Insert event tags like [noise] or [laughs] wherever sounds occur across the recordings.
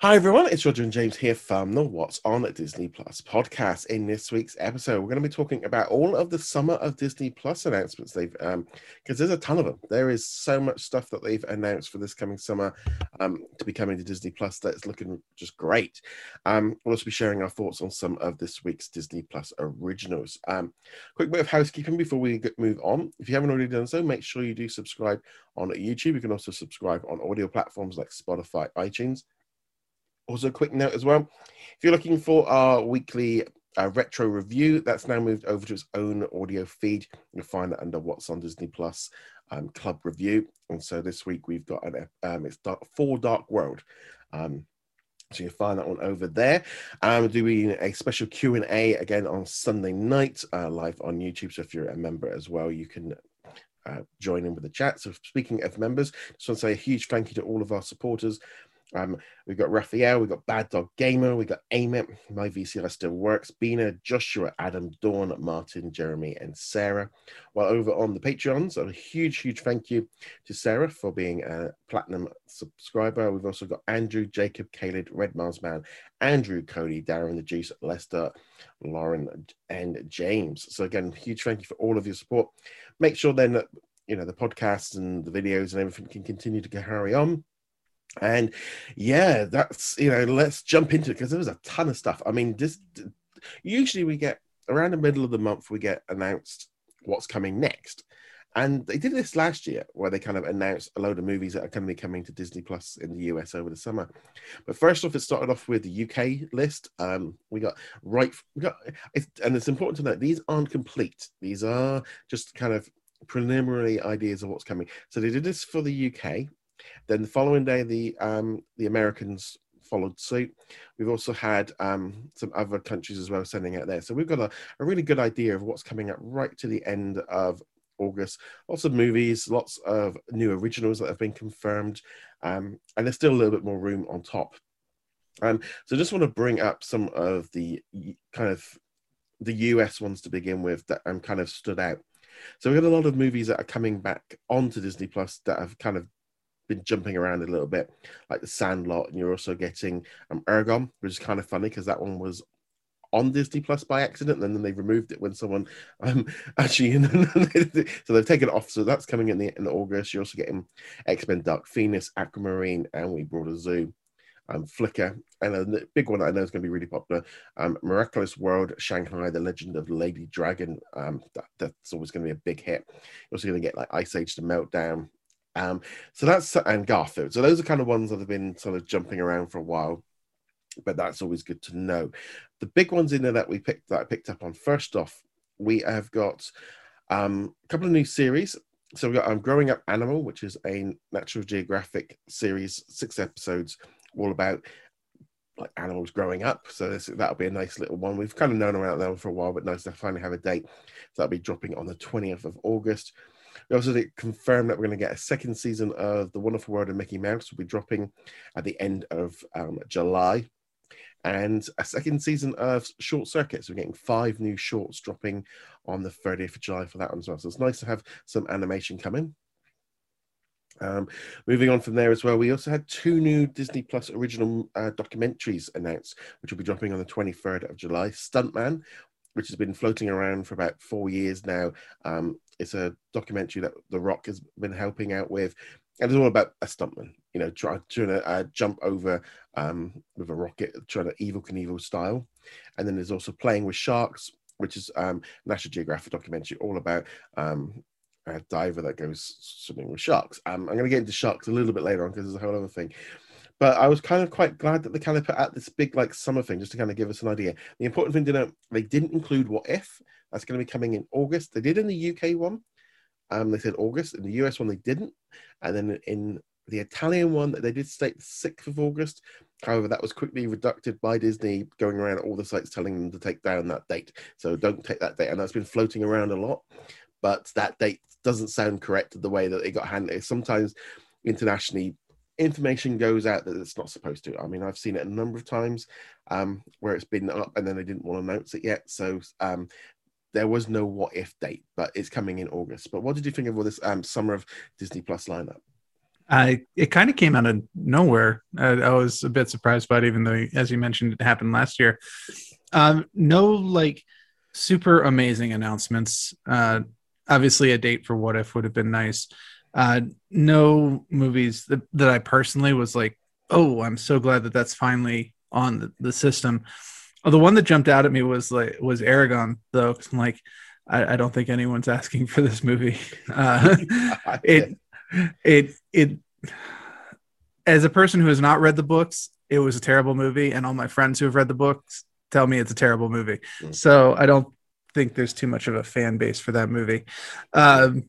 Hi everyone, it's Roger and James here from the What's on Disney Plus podcast. In this week's episode, we're going to be talking about all of the summer of Disney Plus announcements they've um because there's a ton of them. There is so much stuff that they've announced for this coming summer um to be coming to Disney Plus that's looking just great. Um we'll also be sharing our thoughts on some of this week's Disney Plus originals. Um quick bit of housekeeping before we move on. If you haven't already done so, make sure you do subscribe on YouTube. You can also subscribe on audio platforms like Spotify, iTunes also, a quick note as well if you're looking for our weekly uh, retro review, that's now moved over to its own audio feed. You'll find that under What's on Disney Plus um, Club Review. And so this week we've got an um, it's dark, Thor Dark World. Um, so you'll find that one over there. I'm um, doing a special Q and A again on Sunday night, uh, live on YouTube. So if you're a member as well, you can uh, join in with the chat. So speaking of members, just want to say a huge thank you to all of our supporters. Um, we've got Raphael, we've got Bad Dog Gamer, we've got Amit, My VCR Still Works, Bina, Joshua, Adam, Dawn, Martin, Jeremy, and Sarah. While over on the Patreons, a huge, huge thank you to Sarah for being a platinum subscriber. We've also got Andrew, Jacob, Caleb, Red Mars Man, Andrew, Cody, Darren, the Juice, Lester, Lauren, and James. So again, huge thank you for all of your support. Make sure then that you know the podcasts and the videos and everything can continue to carry on and yeah, that's you know, let's jump into it because there was a ton of stuff. I mean, this usually we get around the middle of the month we get announced what's coming next. And they did this last year where they kind of announced a load of movies that are going to be coming to Disney Plus in the US over the summer. But first off, it started off with the UK list. Um, we got right, we got, and it's important to note these aren't complete. These are just kind of preliminary ideas of what's coming. So they did this for the UK. Then the following day, the um, the Americans followed suit. We've also had um, some other countries as well sending out there. So we've got a, a really good idea of what's coming up right to the end of August. Lots of movies, lots of new originals that have been confirmed, um, and there's still a little bit more room on top. Um, so just want to bring up some of the kind of the US ones to begin with that um, kind of stood out. So we've got a lot of movies that are coming back onto Disney Plus that have kind of been jumping around a little bit, like the Sandlot, and you're also getting um, Eragon, which is kind of funny because that one was on Disney Plus by accident, and then they removed it when someone um [laughs] actually [laughs] so they've taken it off. So that's coming in the in August. You're also getting X Men Dark Phoenix, Aquamarine, and we brought a zoo. Um, Flicka, and a big one that I know is going to be really popular. Um, Miraculous World, Shanghai, The Legend of Lady Dragon. Um, that, that's always going to be a big hit. You're also going to get like Ice Age, The Meltdown, um, so that's and Garfield. So those are kind of ones that have been sort of jumping around for a while, but that's always good to know. The big ones in there that we picked that I picked up on first off, we have got um, a couple of new series. So we've got um, Growing Up Animal, which is a Natural Geographic series, six episodes, all about like animals growing up. So this, that'll be a nice little one. We've kind of known around that for a while, but nice to finally have a date. So that'll be dropping on the 20th of August. We also did confirm that we're going to get a second season of The Wonderful World of Mickey Mouse. will be dropping at the end of um, July. And a second season of Short Circuits. We're getting five new shorts dropping on the 30th of July for that one as well. So it's nice to have some animation coming. Um, moving on from there as well, we also had two new Disney Plus original uh, documentaries announced, which will be dropping on the 23rd of July. Stuntman, which has been floating around for about four years now. Um, it's a documentary that The Rock has been helping out with, and it's all about a stuntman, you know, trying, to uh, jump over um, with a rocket, trying to Evel Knievel style. And then there's also Playing with Sharks, which is um, National Geographic documentary all about um, a diver that goes swimming with sharks. Um, I'm going to get into sharks a little bit later on because there's a whole other thing. But I was kind of quite glad that they kind of put out this big like summer thing just to kind of give us an idea. The important thing to know, they didn't include what if. That's going to be coming in August. They did in the UK one. Um, they said August. In the US one, they didn't. And then in the Italian one, they did state the 6th of August. However, that was quickly reducted by Disney going around all the sites telling them to take down that date. So don't take that date. And that's been floating around a lot. But that date doesn't sound correct the way that it got handled. Sometimes internationally, information goes out that it's not supposed to. I mean, I've seen it a number of times um, where it's been up and then they didn't want to announce it yet. So um, there was no what if date, but it's coming in August. But what did you think of all this um, summer of Disney Plus lineup? I it kind of came out of nowhere. I, I, was a bit surprised by it, even though, as you mentioned, it happened last year. Um, no, like super amazing announcements. Uh, obviously, a date for What If would have been nice. Uh, no movies that, that I personally was like, oh, I'm so glad that that's finally on the, the system. Oh, the one that jumped out at me was like was Eragon though. Cause I'm like, I, I, don't think anyone's [laughs] asking for this movie. Uh, [laughs] it it it as a person who has not read the books, it was a terrible movie, and all my friends who have read the books tell me it's a terrible movie. Mm. So I don't think there's too much of a fan base for that movie. Um,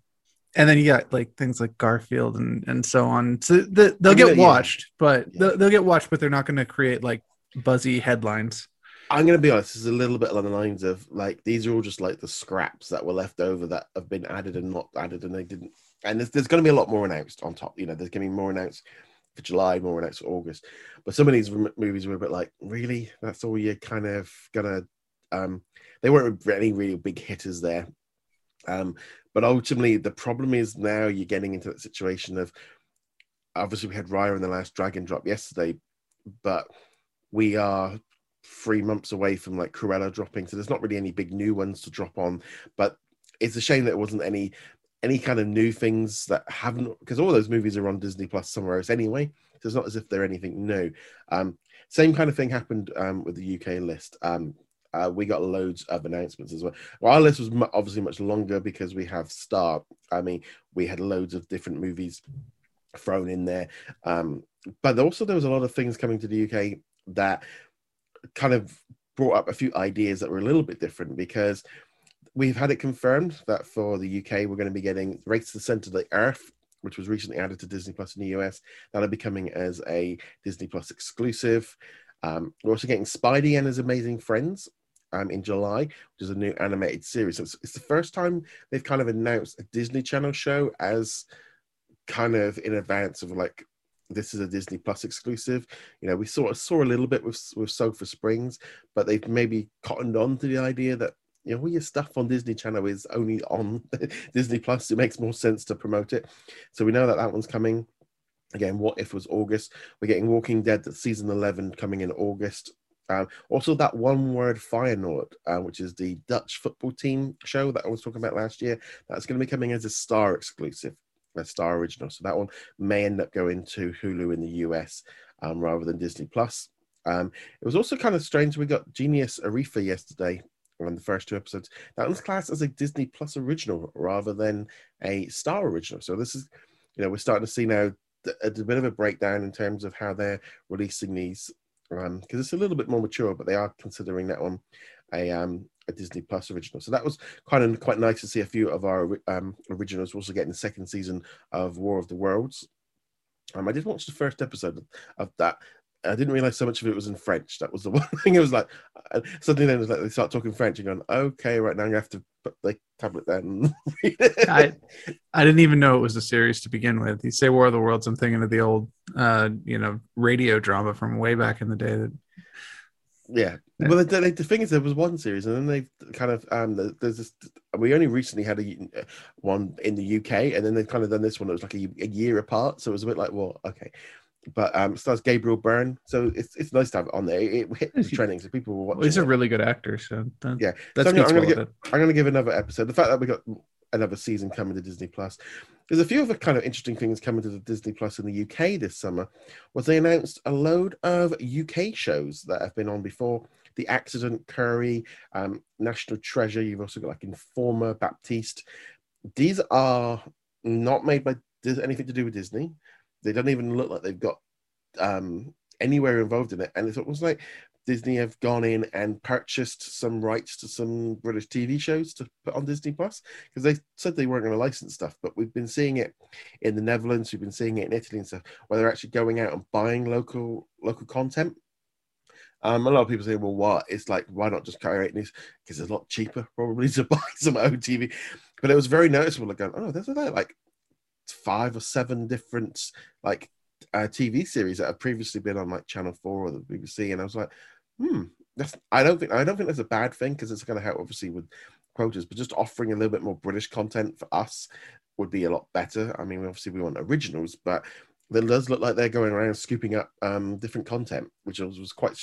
and then you got like things like Garfield and and so on. So the, they'll get watched, yeah. but yeah. They'll, they'll, get watched, but they're not going to create like buzzy headlines. I'm going to be honest. This is a little bit along the lines of like these are all just like the scraps that were left over that have been added and not added, and they didn't. And there's, there's going to be a lot more announced on top. You know, there's going to be more announced for July, more announced for August. But some of these movies were a bit like, really, that's all you're kind of gonna. Um, they weren't any really big hitters there. Um, but ultimately, the problem is now you're getting into that situation of obviously we had Raya and the last Dragon drop yesterday, but we are three months away from like Cruella dropping, so there's not really any big new ones to drop on. But it's a shame that it wasn't any any kind of new things that haven't because all those movies are on Disney Plus somewhere else anyway. So it's not as if they're anything new. Um, same kind of thing happened um, with the UK list. Um, uh, we got loads of announcements as well. well our list was obviously much longer because we have Star. I mean, we had loads of different movies thrown in there. Um, but also, there was a lot of things coming to the UK that kind of brought up a few ideas that were a little bit different because we've had it confirmed that for the UK, we're going to be getting Race to the Center of the Earth, which was recently added to Disney Plus in the US. That'll be coming as a Disney Plus exclusive. Um, we're also getting Spidey and his Amazing Friends um, in July, which is a new animated series. So it's, it's the first time they've kind of announced a Disney Channel show as kind of in advance of like this is a Disney Plus exclusive. You know, we sort of saw a little bit with with Sulphur Springs, but they've maybe cottoned on to the idea that you know all your stuff on Disney Channel is only on [laughs] Disney Plus. It makes more sense to promote it. So we know that that one's coming. Again, what if was August? We're getting Walking Dead season eleven coming in August. Um, also, that one word Feyenoord, uh, which is the Dutch football team show that I was talking about last year, that's going to be coming as a Star exclusive a Star Original. So that one may end up going to Hulu in the US um, rather than Disney Plus. Um, it was also kind of strange. We got Genius Aretha yesterday on the first two episodes. That one's classed as a Disney Plus original rather than a Star original. So this is, you know, we're starting to see now a, a bit of a breakdown in terms of how they're releasing these because um, it's a little bit more mature, but they are considering that one a um, a Disney Plus original. So that was kind of quite nice to see a few of our um, originals also getting the second season of War of the Worlds. Um, I did watch the first episode of that. I didn't realize so much of it was in French. That was the [laughs] one thing. It was like uh, suddenly then it was like they start talking French and going, okay, right now I have to put the tablet down. [laughs] I I didn't even know it was a series to begin with. You say War of the Worlds, I'm thinking of the old, uh, you know, radio drama from way back in the day that yeah. Well, the, the, the, thing is, there was one series, and then they kind of um, there's this. We only recently had a one in the UK, and then they've kind of done this one that was like a, a year apart. So it was a bit like, well, okay, but um, stars Gabriel Byrne, so it's it's nice to have it on there. It hit the [laughs] trending, so people were watching. Well, he's it. a really good actor, so that, yeah. That's so I'm, I'm gonna give, I'm gonna give another episode. The fact that we got another season coming to Disney Plus. There's a few other kind of interesting things coming to the Disney Plus in the UK this summer. Was they announced a load of UK shows that have been on before. The Accident, Kiri, um, National Treasure. You've also got like Informer, Baptiste. These are not made by anything to do with Disney. They don't even look like they've got um, anywhere involved in it. And it's almost like Disney have gone in and purchased some rights to some British TV shows to put on Disney Plus because they said they weren't going to license stuff, but we've been seeing it in the Netherlands, we've been seeing it in Italy and stuff, where they're actually going out and buying local local content. Um, a lot of people say, "Well, what?" It's like, why not just carry it? Because it's a lot cheaper, probably, [laughs] to buy some own TV. But it was very noticeable. Like, oh, there's like five or seven different like uh, TV series that have previously been on like Channel Four or the BBC, and I was like, hmm, that's I don't think I don't think that's a bad thing because it's going to help obviously with quotas, but just offering a little bit more British content for us would be a lot better. I mean, obviously we want originals, but it does look like they're going around scooping up um, different content, which was, was quite.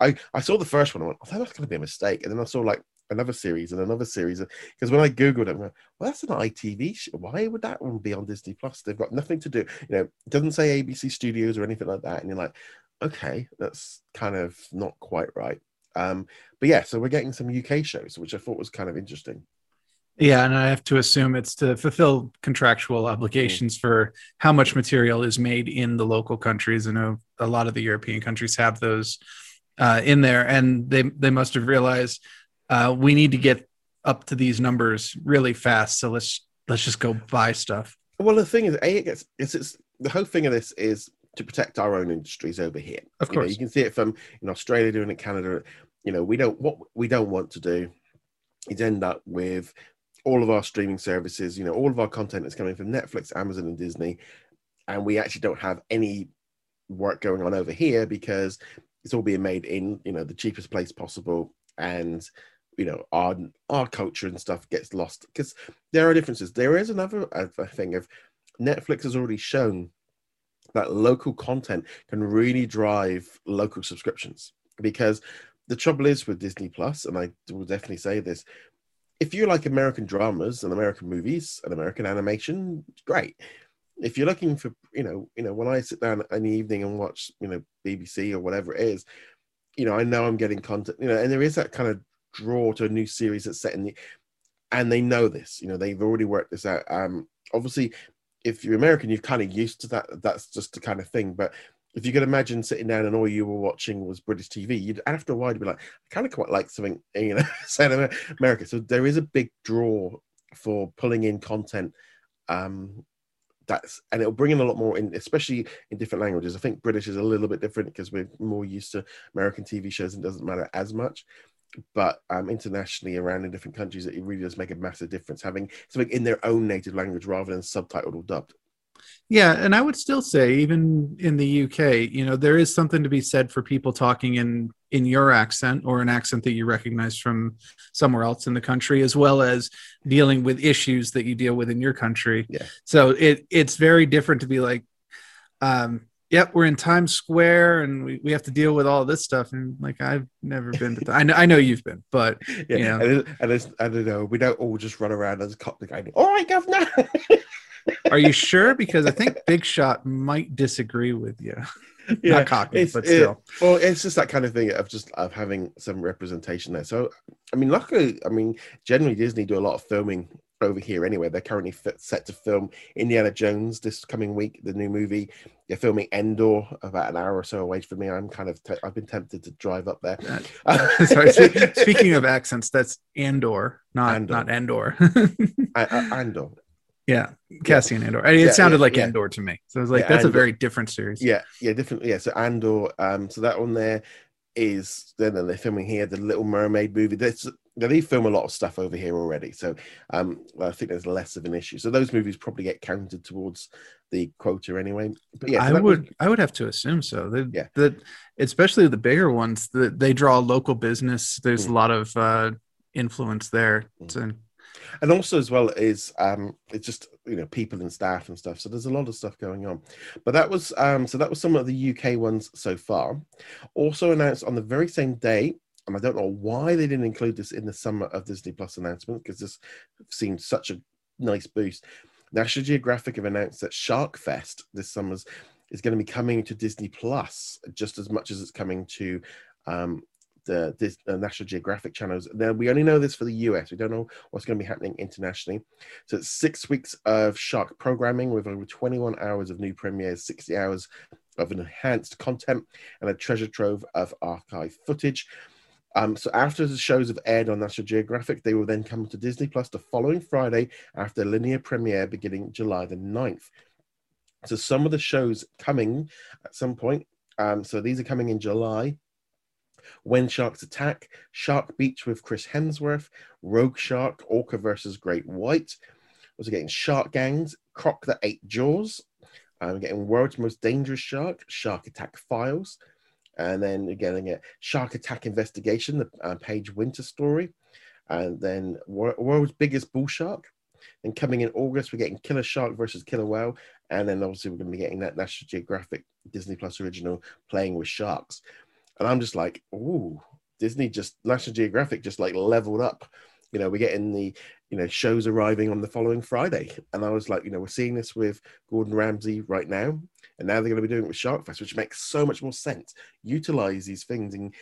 I I saw the first one. I went, oh, that's going to be a mistake, and then I saw like another series and another series because when I googled it, went, well, that's an ITV. Show. Why would that one be on Disney Plus? They've got nothing to do. You know, it doesn't say ABC Studios or anything like that, and you're like, okay, that's kind of not quite right. Um, but yeah, so we're getting some UK shows, which I thought was kind of interesting. Yeah, and I have to assume it's to fulfill contractual obligations mm. for how much material is made in the local countries. I know a lot of the European countries have those uh, in there, and they they must have realized uh, we need to get up to these numbers really fast. So let's let's just go buy stuff. Well, the thing is, a it gets it's, it's the whole thing of this is to protect our own industries over here. Of course, you, know, you can see it from in Australia doing it, Canada. You know, we don't what we don't want to do is end up with all of our streaming services. You know, all of our content is coming from Netflix, Amazon, and Disney, and we actually don't have any work going on over here because it's all being made in you know the cheapest place possible and you know our our culture and stuff gets lost. Because there are differences. There is another uh, thing of netflix has already shown that local content can really drive local subscriptions. Because the trouble is with disney plus and i will definitely say this if you like american dramas and american movies and american animation great. If you're looking for you know you know when i sit down in the evening and watch you know bbc or whatever it is you know i know i'm getting content you know and there is that kind of draw to a new series that's set in the and they know this you know they've already worked this out. Um obviously if you're american you're kind of used to that that's just the kind of thing but if you could imagine sitting down and all you were watching was british tv you'd after a while you'd be like i kind of quite like something [laughs] you know in america. So there is a big draw for pulling in content um that's and it'll bring in a lot more in especially in different languages. I think british is a little bit different because we're more used to american tv shows and doesn't matter as much but um, internationally around in different countries, it really does make a massive difference having something in their own native language rather than subtitled or dubbed. Yeah, and I would still say, even in the UK, you know, there is something to be said for people talking in in your accent or an accent that you recognize from somewhere else in the country, as well as dealing with issues that you deal with in your country. Yeah. So it it's very different to be like, um, yep, we're in Times Square and we, we have to deal with all this stuff. And like, I've never been to, I know, I know you've been, but [laughs] yeah, you know, and, and it's, I don't know, we don't all just run around as a cop going, all right, governor. [laughs] Are you sure? Because I think Big Shot might disagree with you. [laughs] Yeah, Not cocky, but still. It, well, it's just that kind of thing of just of having some representation there. So, I mean, luckily, I mean, generally Disney do a lot of filming over here anyway. They're currently set to film Indiana Jones this coming week, the new movie. They're filming Endor about an hour or so away from me. I'm kind of te- I've been tempted to drive up there. Uh, [laughs] sorry, speaking of accents, that's Andor, not Andor. not Endor. Andor. Yeah, Cassian Andor. It yeah, sounded yeah, like. Andor to me. So I was like, that's Andor. a very different series. Yeah, yeah, different. Yeah, so Andor. Um, so that one there is then they're filming here the Little Mermaid movie. There's they film a lot of stuff over here already, so um, I think there's less of an issue. So those movies probably get counted towards the quota anyway. But yeah, so I would was... I would have to assume so. That, yeah, that especially the bigger ones that they draw local business. There's mm. a lot of uh, influence there. Mm. And also as well is um, it's just you know people and staff and stuff. So there's a lot of stuff going on. But that was um, so that was some of the UK ones so far. Also announced on the very same day and I don't know why they didn't include this in the summer of Disney Plus announcement because this seemed such a nice boost. National Geographic have announced that Shark Fest this summer is going to be coming to Disney Plus just as much as it's coming to um, the, the uh, National Geographic channels. Now we only know this for the US. We don't know what's going to be happening internationally. So it's six weeks of shark programming with over 21 hours of new premieres, 60 hours of enhanced content, and a treasure trove of archive footage. Um, so after the shows have aired on National Geographic, they will then come to Disney Plus the following Friday after linear premiere beginning July the 9th. So some of the shows coming at some point. Um, so these are coming in July. When Sharks Attack, Shark Beach with Chris Hemsworth, Rogue Shark, Orca versus Great White. Also getting Shark Gangs, Croc the Ate Jaws. I'm um, getting World's Most Dangerous Shark, Shark Attack Files, and then again, get Shark Attack Investigation, the uh, Paige Winter story, and then World's Biggest Bull Shark. And coming in August, we're getting Killer Shark versus Killer Whale and then obviously we're going to be getting that National Geographic Disney Plus original playing with sharks, and I'm just like, ooh, Disney just National Geographic just like leveled up. You know, we're getting the you know shows arriving on the following Friday, and I was like, you know, we're seeing this with Gordon Ramsay right now, and now they're going to be doing it with Shark Fest, which makes so much more sense. Utilize these things and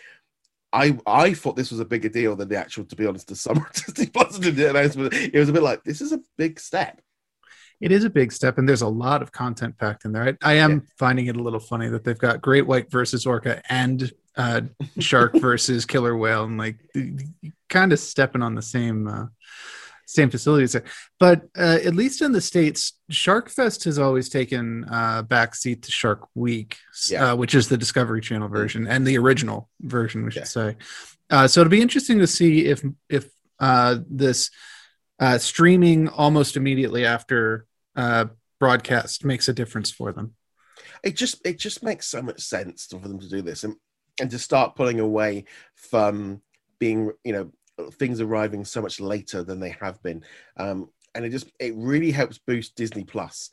I I thought this was a bigger deal than the actual, to be honest, the summer [laughs] Disney Plus announcement. It was a bit like this is a big step. It is a big step, and there's a lot of content packed in there. I, I am yeah. finding it a little funny that they've got Great White versus Orca and uh, Shark [laughs] versus Killer Whale, and like kind of stepping on the same uh, same facilities there. But uh, at least in the states, Shark Fest has always taken uh, backseat to Shark Week, yeah. uh, which is the Discovery Channel mm. version and the original version, we should yeah. say. Uh, so it'll be interesting to see if if uh, this uh, streaming almost immediately after uh, broadcast makes a difference for them. It just it just makes so much sense for them to do this and and to start pulling away from being you know things arriving so much later than they have been. Um, and it just it really helps boost Disney Plus.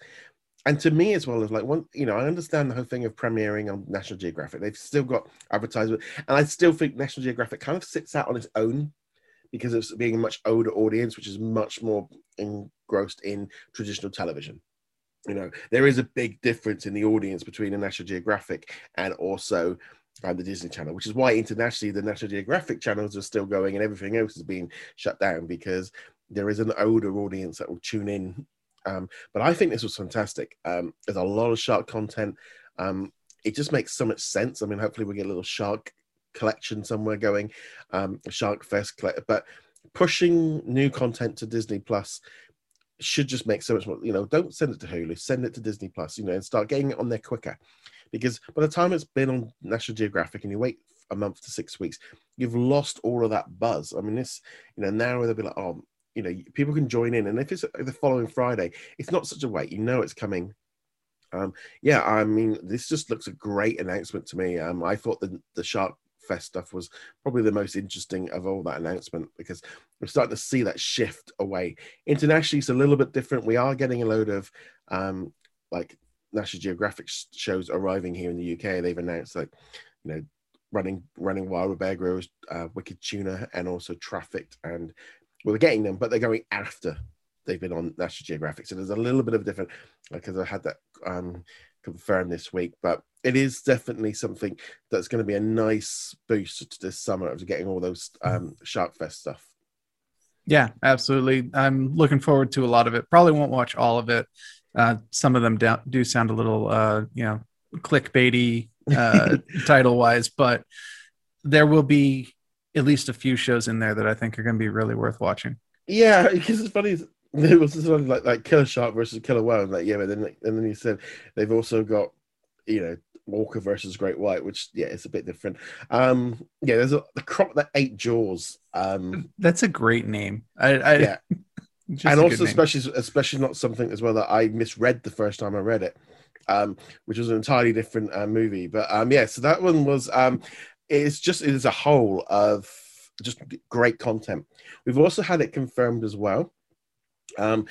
And to me as well as like one, you know, I understand the whole thing of premiering on National Geographic. They've still got advertisement, and I still think National Geographic kind of sits out on its own because it's being a much older audience, which is much more engrossed in traditional television. You know, there is a big difference in the audience between a National Geographic and also and the Disney Channel, which is why internationally the National Geographic channels are still going and everything else is being shut down because there is an older audience that will tune in. Um, but I think this was fantastic. Um, there's a lot of shark content. Um, it just makes so much sense. I mean, hopefully we get a little shark collection somewhere going, um, Shark Fest, but pushing new content to Disney Plus should just make so much more. You know, don't send it to Hulu, send it to Disney Plus. You know, and start getting it on there quicker because by the time it's been on National Geographic and you wait a month to six weeks, you've lost all of that buzz. I mean, this, you know, now they'll be like, oh, you know, people can join in, and if it's the following Friday, it's not such a wait. You know, it's coming. Um, yeah, I mean, this just looks a great announcement to me. Um, I thought the the Shark Fest stuff was probably the most interesting of all that announcement because we're starting to see that shift away. Internationally, it's a little bit different. We are getting a load of um, like National Geographic shows arriving here in the UK. They've announced like, you know, running running wild with Bear Grylls, uh, Wicked Tuna, and also Trafficked, and well, we're getting them, but they're going after they've been on National Geographic. So there's a little bit of different because I had that um, confirmed this week, but it is definitely something that's going to be a nice boost to this summer of getting all those um, Shark Fest stuff. Yeah, absolutely. I'm looking forward to a lot of it. Probably won't watch all of it uh, some of them do, do sound a little, uh, you know, clickbaity uh, [laughs] title wise, but there will be at least a few shows in there that I think are going to be really worth watching. Yeah, because it's funny. It was something like like Killer Shark versus Killer Whale, and like yeah, but then and then he said they've also got you know Orca versus Great White, which yeah, it's a bit different. Um, yeah, there's a the croc that ate Jaws. Um, that's a great name. I, I yeah, just and also, especially especially not something as well that I misread the first time I read it, um, which was an entirely different uh, movie. But um, yeah, so that one was um, it's just it is a whole of just great content. We've also had it confirmed as well. Um,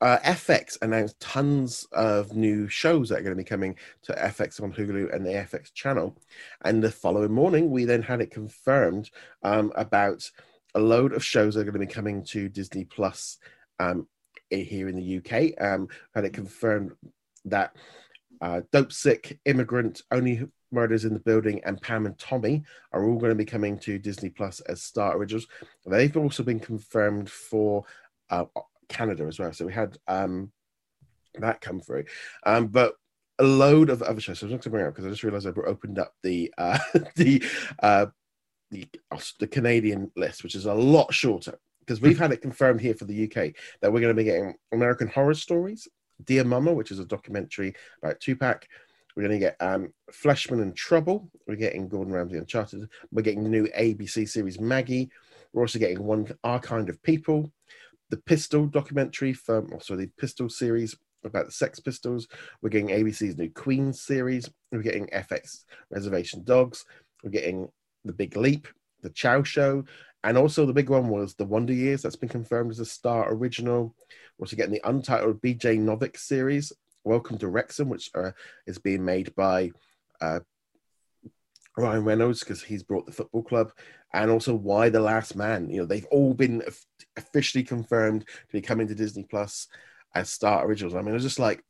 uh, FX announced tons of new shows that are going to be coming to FX on Hulu and the FX channel. And the following morning, we then had it confirmed um, about a load of shows are going to be coming to Disney Plus um, here in the UK. Um, and it confirmed that uh, Dopesick, Immigrant, Only Murders in the Building, and Pam and Tommy are all going to be coming to Disney Plus as Star Originals. They've also been confirmed for uh, Canada as well. So we had um, that come through. Um, but a load of other shows. So I'm not going to bring up because I just realized I opened up the uh, [laughs] the uh, the the Canadian list, which is a lot shorter because we've had it confirmed here for the UK that we're going to be getting American Horror Stories, Dear Mama, which is a documentary about Tupac. We're going to get um, Fleishman and Trouble. We're getting Gordon Ramsay Uncharted. We're getting the new ABC series Maggie. We're also getting one Our Kind of People, the Pistol documentary from also the Pistol series about the Sex Pistols. We're getting ABC's new Queen series. We're getting FX Reservation Dogs. We're getting the Big Leap, The Choe Show, and also the big one was The Wonder Years. That's been confirmed as a Star original. Also getting the untitled BJ Novak series, Welcome to Wrexham, which uh, is being made by uh, Ryan Reynolds because he's brought the football club, and also Y the Last Man. You know, they've all been officially confirmed to be coming to Disney Plus as Star Originals. I mean, it was just like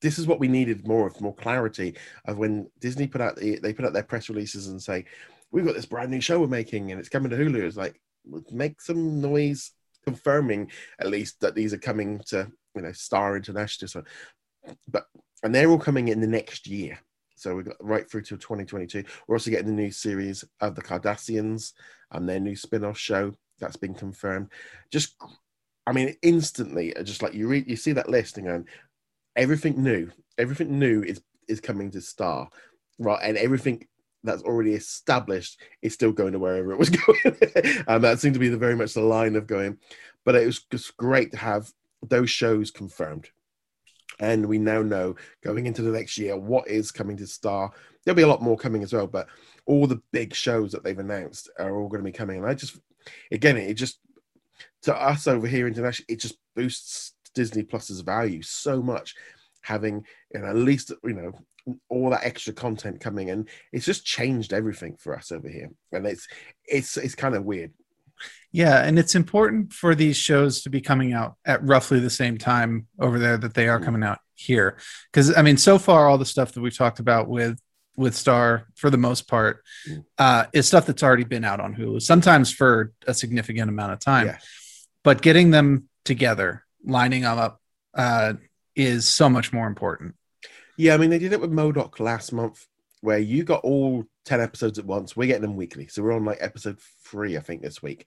this is what we needed more of more clarity of when Disney put out the they put out their press releases and say we've got this brand new show we're making and it's coming to Hulu. It's like make some noise confirming at least that these are coming to you know Star International. So, but and they're all coming in the next year. So we've got right through to 2022. We're also getting the new series of the Kardashians and their new spin-off show that's been confirmed. Just, I mean, instantly, just like you read, you see that list and going, everything new, everything new is is coming to Star, right? And everything that's already established is still going to wherever it was [laughs] going. and that seemed to be the very much the line of going. But it was just great to have those shows confirmed and we now know going into the next year what is coming to Star. There'll be a lot more coming as well, but all the big shows that they've announced are all going to be coming. And I just, again, it just to us over here internationally, it just boosts Disney Plus's value so much, having you know, at least you know all that extra content coming, and it's just changed everything for us over here. And it's it's it's kind of weird. Yeah, and it's important for these shows to be coming out at roughly the same time over there that they are mm. coming out here. Because I mean, so far all the stuff that we've talked about with with Star for the most part mm. uh, is stuff that's already been out on Hulu, sometimes for a significant amount of time. Yeah. But getting them together, lining them up, uh, is so much more important. Yeah, I mean, they did it with MODOK last month, where you got all 10 episodes at once. We're getting them weekly. So we're on like episode three, I think, this week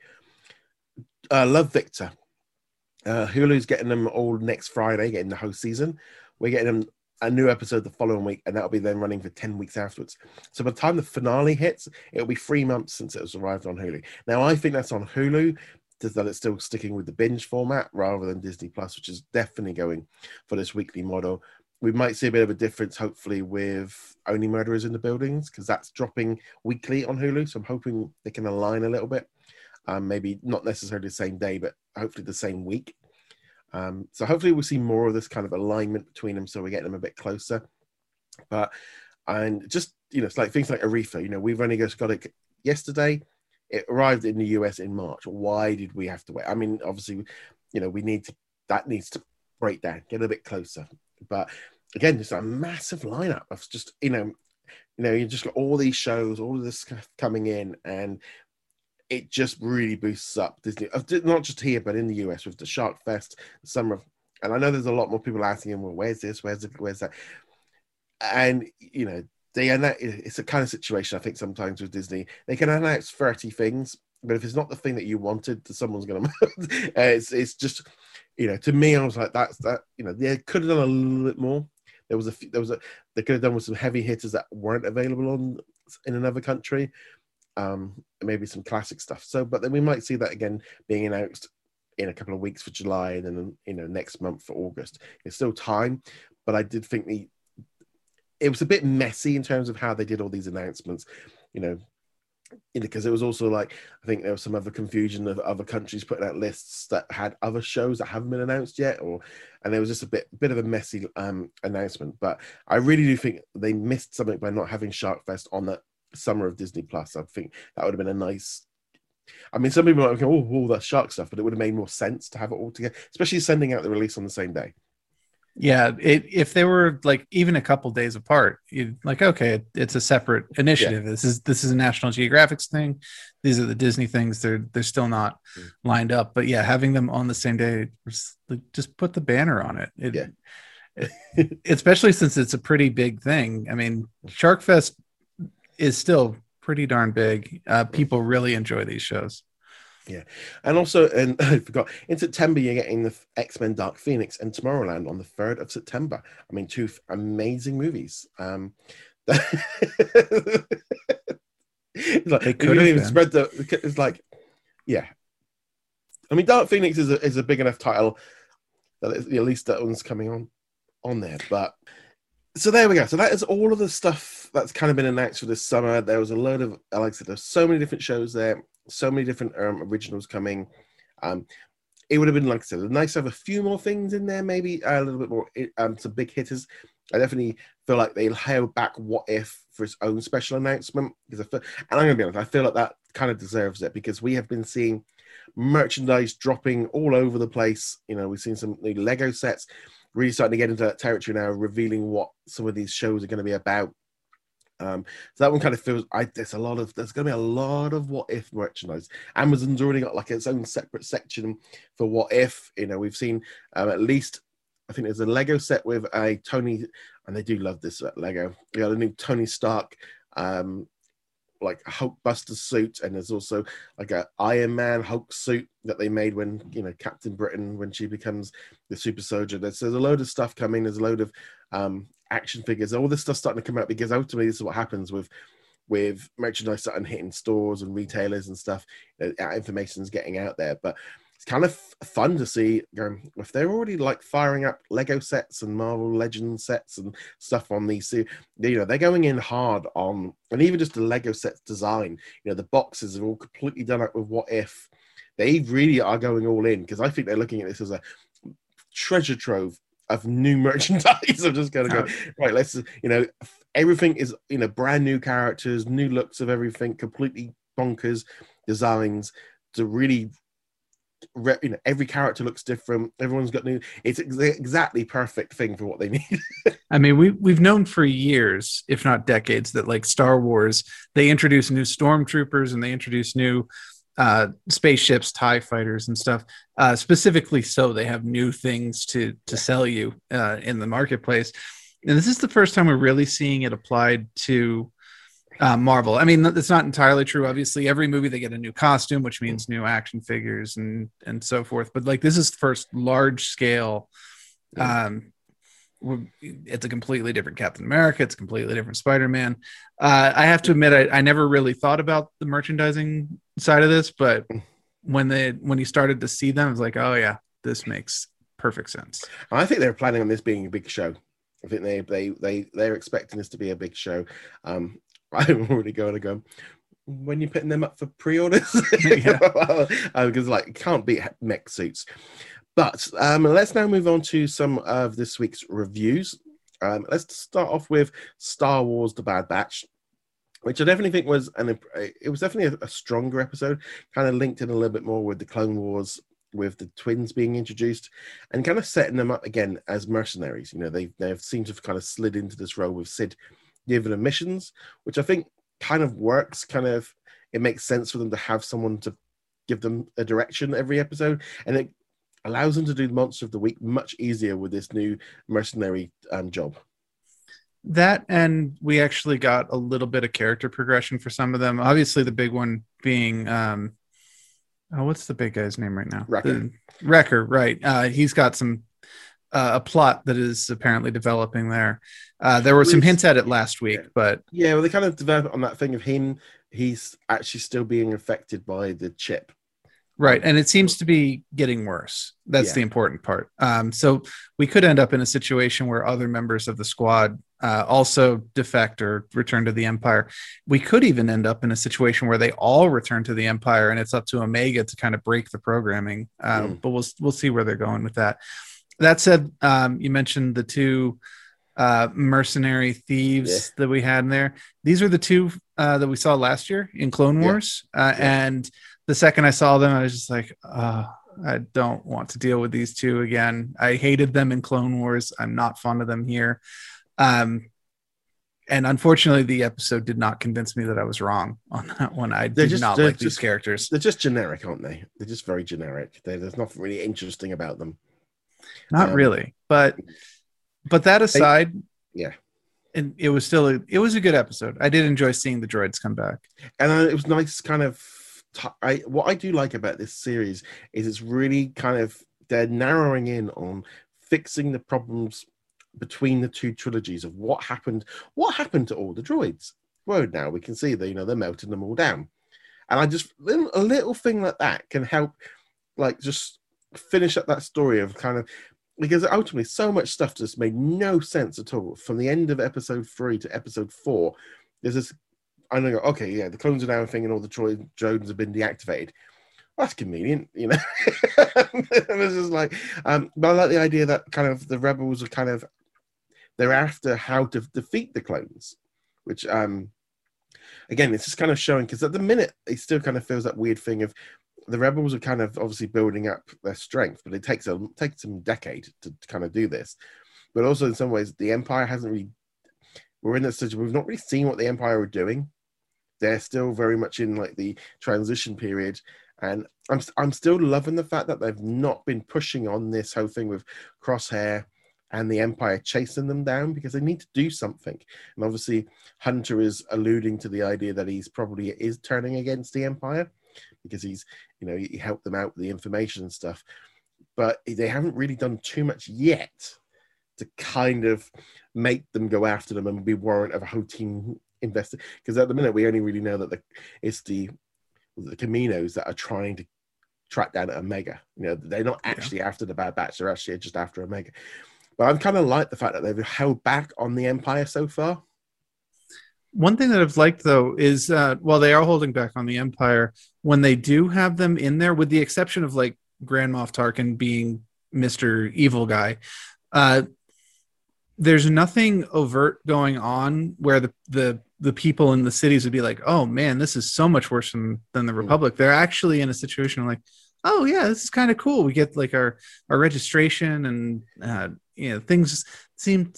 uh, Love Victor. Uh, Hulu's getting them all next Friday, getting the whole season. We're getting them a new episode the following week, and that'll be then running for 10 weeks afterwards. So by the time the finale hits, it'll be three months since it was arrived on Hulu. Now, I think that's on Hulu, that it's still sticking with the binge format rather than Disney Plus, which is definitely going for this weekly model. We might see a bit of a difference, hopefully, with Only Murderers in the Buildings, because that's dropping weekly on Hulu. So I'm hoping they can align a little bit um, maybe not necessarily the same day, but hopefully the same week. Um, so hopefully we'll see more of this kind of alignment between them, so we get them a bit closer. But and just you know, it's like things like Aretha. You know, we've only just got it yesterday. It arrived in the US in March. Why did we have to wait? I mean, obviously, you know, we need to that needs to break down, get a bit closer. But again, just a massive lineup of just you know, you know, you just got all these shows, all of this coming in, and it just really boosts up Disney, uh, not just here, but in the US with the Shark Fest, the summer of, and I know there's a lot more people asking him, well, where's this, where's it, where's that? And, you know, they and it's a kind of situation I think sometimes with Disney, they can announce 30 things, but if it's not the thing that you wanted, someone's going [laughs] to, it's, it's just, you know, to me, I was like, that's that, you know, they could have done a little bit more. There was a, there was a, they could have done with some heavy hitters that weren't available on in another country um, maybe some classic stuff. So, but then we might see that again being announced in a couple of weeks for July, and then you know next month for August. It's still time, but I did think the it was a bit messy in terms of how they did all these announcements. You know, because it was also like I think there was some other confusion of other countries putting out lists that had other shows that haven't been announced yet, or and there was just a bit bit of a messy um, announcement. But I really do think they missed something by not having Shark Fest on that summer of Disney Plus. I think that would have been a nice. I mean, some people might go, "Oh, oh, that's shark stuff," but it would have made more sense to have it all together, especially sending out the release on the same day. Yeah, it, if they were like even a couple days apart, you'd like okay, it's a separate initiative. Yeah. This is this is a National Geographic's thing. These are the Disney things. They're they're still not mm. lined up, but yeah, having them on the same day, just put the banner on it. it yeah. [laughs] especially since it's a pretty big thing. I mean, Shark Fest is still pretty darn big. Uh, people really enjoy these shows. Yeah, and also, and [laughs] I forgot in September you're getting the X Men Dark Phoenix and Tomorrowland on the third of September. I mean, two amazing movies. Um, [laughs] it's like they could even been. spread the. It's like, yeah. I mean, Dark Phoenix is a is a big enough title that at least that one's coming on on there, but so there we go. So that is all of the stuff that's kind of been announced for this summer. There was a load of, like I said, there's so many different shows there, so many different um, originals coming. Um, it would have been like I said, nice to have a few more things in there, maybe a little bit more um, some big hitters. I definitely feel like they'll hail back what if for its own special announcement because I feel, and I'm gonna be honest, I feel like that kind of deserves it because we have been seeing merchandise dropping all over the place. You know, we've seen some Lego sets really starting to get into that territory now, revealing what some of these shows are going to be about. Um, so that one kind of feels I there's a lot of there's gonna be a lot of what if merchandise. Amazon's already got like its own separate section for what if. You know, we've seen um, at least I think there's a Lego set with a Tony, and they do love this uh, Lego. We got a new Tony Stark um, like Hulk Buster suit, and there's also like a Iron Man Hulk suit that they made when you know Captain Britain when she becomes the super soldier. There's, there's a load of stuff coming. There's a load of um, action figures. All this stuff starting to come out because ultimately this is what happens with with merchandise starting hitting stores and retailers and stuff. Information is getting out there, but it's kind of fun to see going if they're already like firing up Lego sets and Marvel Legends sets and stuff on these. You know, they're going in hard on, and even just the Lego sets design. You know, the boxes are all completely done up with what if. They really are going all in because I think they're looking at this as a treasure trove of new [laughs] merchandise. I'm just going to go right. Let's you know everything is you know brand new characters, new looks of everything, completely bonkers designs to really you know every character looks different everyone's got new it's ex- exactly perfect thing for what they [laughs] need i mean we, we've known for years if not decades that like star wars they introduce new stormtroopers and they introduce new uh, spaceships tie fighters and stuff uh, specifically so they have new things to to sell you uh, in the marketplace and this is the first time we're really seeing it applied to uh, Marvel. I mean, it's not entirely true. Obviously, every movie they get a new costume, which means new action figures and and so forth. But like this is the first large scale. Um, it's a completely different Captain America. It's a completely different Spider Man. Uh, I have to admit, I, I never really thought about the merchandising side of this, but when they when you started to see them, I was like, oh yeah, this makes perfect sense. I think they're planning on this being a big show. I think they they they they're expecting this to be a big show. Um, [laughs] I'm already going to go. When you're putting them up for pre-orders, [laughs] because [laughs] um, like can't beat mech suits. But um, let's now move on to some of this week's reviews. Um, let's start off with Star Wars: The Bad Batch, which I definitely think was an it was definitely a, a stronger episode, kind of linked in a little bit more with the Clone Wars with the twins being introduced and kind of setting them up again as mercenaries. You know, they they've seemed to have kind of slid into this role with Cid given them missions, which I think kind of works. Kind of, it makes sense for them to have someone to give them a direction every episode, and it allows them to do the monster of the week much easier with this new mercenary um, job. That and we actually got a little bit of character progression for some of them. Obviously, the big one being um, oh, what's the big guy's name right now? Wrecker. The, Wrecker, right? Uh, he's got some uh, a plot that is apparently developing there. Uh, there were some hints at it last week, yeah. but yeah, well, they kind of developed on that thing of him. He's actually still being affected by the chip, right? And it seems to be getting worse. That's yeah. the important part. Um, so we could end up in a situation where other members of the squad uh, also defect or return to the Empire. We could even end up in a situation where they all return to the Empire, and it's up to Omega to kind of break the programming. mm. But we'll we'll see where they're going with that that said, um, you mentioned the two uh, mercenary thieves yeah. that we had in there. These are the two uh, that we saw last year in Clone Wars. Uh, yeah. And the second I saw them, I was just like, oh, I don't want to deal with these two again. I hated them in Clone Wars. I'm not fond of them here. Um, and unfortunately, the episode did not convince me that I was wrong on that one. I did just, not like just, these characters. They're just generic, aren't they? They're just very generic. They're, there's nothing really interesting about them. Not um, really, but but that aside, I, yeah, and it was still a, it was a good episode. I did enjoy seeing the droids come back, and uh, it was nice, kind of. T- I what I do like about this series is it's really kind of they're narrowing in on fixing the problems between the two trilogies of what happened. What happened to all the droids? Well, now we can see that you know they're melting them all down, and I just a little thing like that can help, like just finish up that story of kind of because ultimately so much stuff just made no sense at all from the end of episode three to episode four. There's this, I know, okay, yeah, the clones are now a thing and all the droids have been deactivated. that's convenient, you know. [laughs] and it's just like, um, but I like the idea that kind of the rebels are kind of they're after how to defeat the clones, which um again it's just kind of showing because at the minute it still kind of feels that weird thing of the rebels are kind of obviously building up their strength, but it takes a takes them decade to, to kind of do this. But also in some ways the empire hasn't really we're in a situation we've not really seen what the empire are doing. They're still very much in like the transition period and I'm I'm still loving the fact that they've not been pushing on this whole thing with Crosshair and the Empire chasing them down because they need to do something. And obviously, Hunter is alluding to the idea that he's probably is turning against the Empire because he's you know he helped them out with the information and stuff. But they haven't really done too much yet to kind of make them go after them and be warrant of a whole team invested. Because at the minute, we only really know that the, it's the the Kaminoans that are trying to track down Omega. You know, they're not actually yeah. after the Bad Batch; they're actually just after Omega. But I'm kind of like the fact that they've held back on the Empire so far. One thing that I've liked though is uh, while they are holding back on the Empire, when they do have them in there, with the exception of like Grand Moff Tarkin being Mister Evil Guy, uh, there's nothing overt going on where the the the people in the cities would be like, "Oh man, this is so much worse than than the hmm. Republic." They're actually in a situation like, "Oh yeah, this is kind of cool. We get like our our registration and uh, you know things seem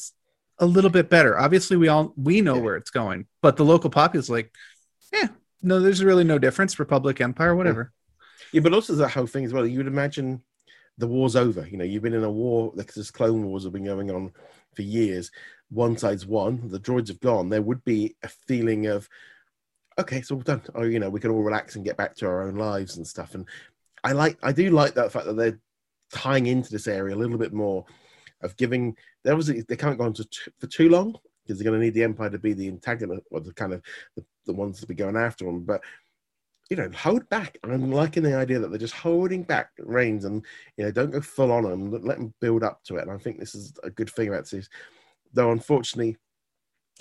a little bit better. Obviously, we all we know where it's going, but the local populace like, yeah, no, there's really no difference. Republic, Empire, whatever. Yeah, but also that whole thing as well. You would imagine the war's over. You know, you've been in a war. Like this Clone Wars have been going on for years one side's won, the droids have gone, there would be a feeling of, okay, so we're done. Oh, you know, we can all relax and get back to our own lives and stuff. And I like, I do like that fact that they're tying into this area a little bit more of giving. They obviously they can't go on to t- for too long because they're going to need the Empire to be the antagonist or the kind of the, the ones to be going after them. But you know, hold back. I'm liking the idea that they're just holding back reins and you know don't go full on them. Let them build up to it. And I think this is a good thing about this though unfortunately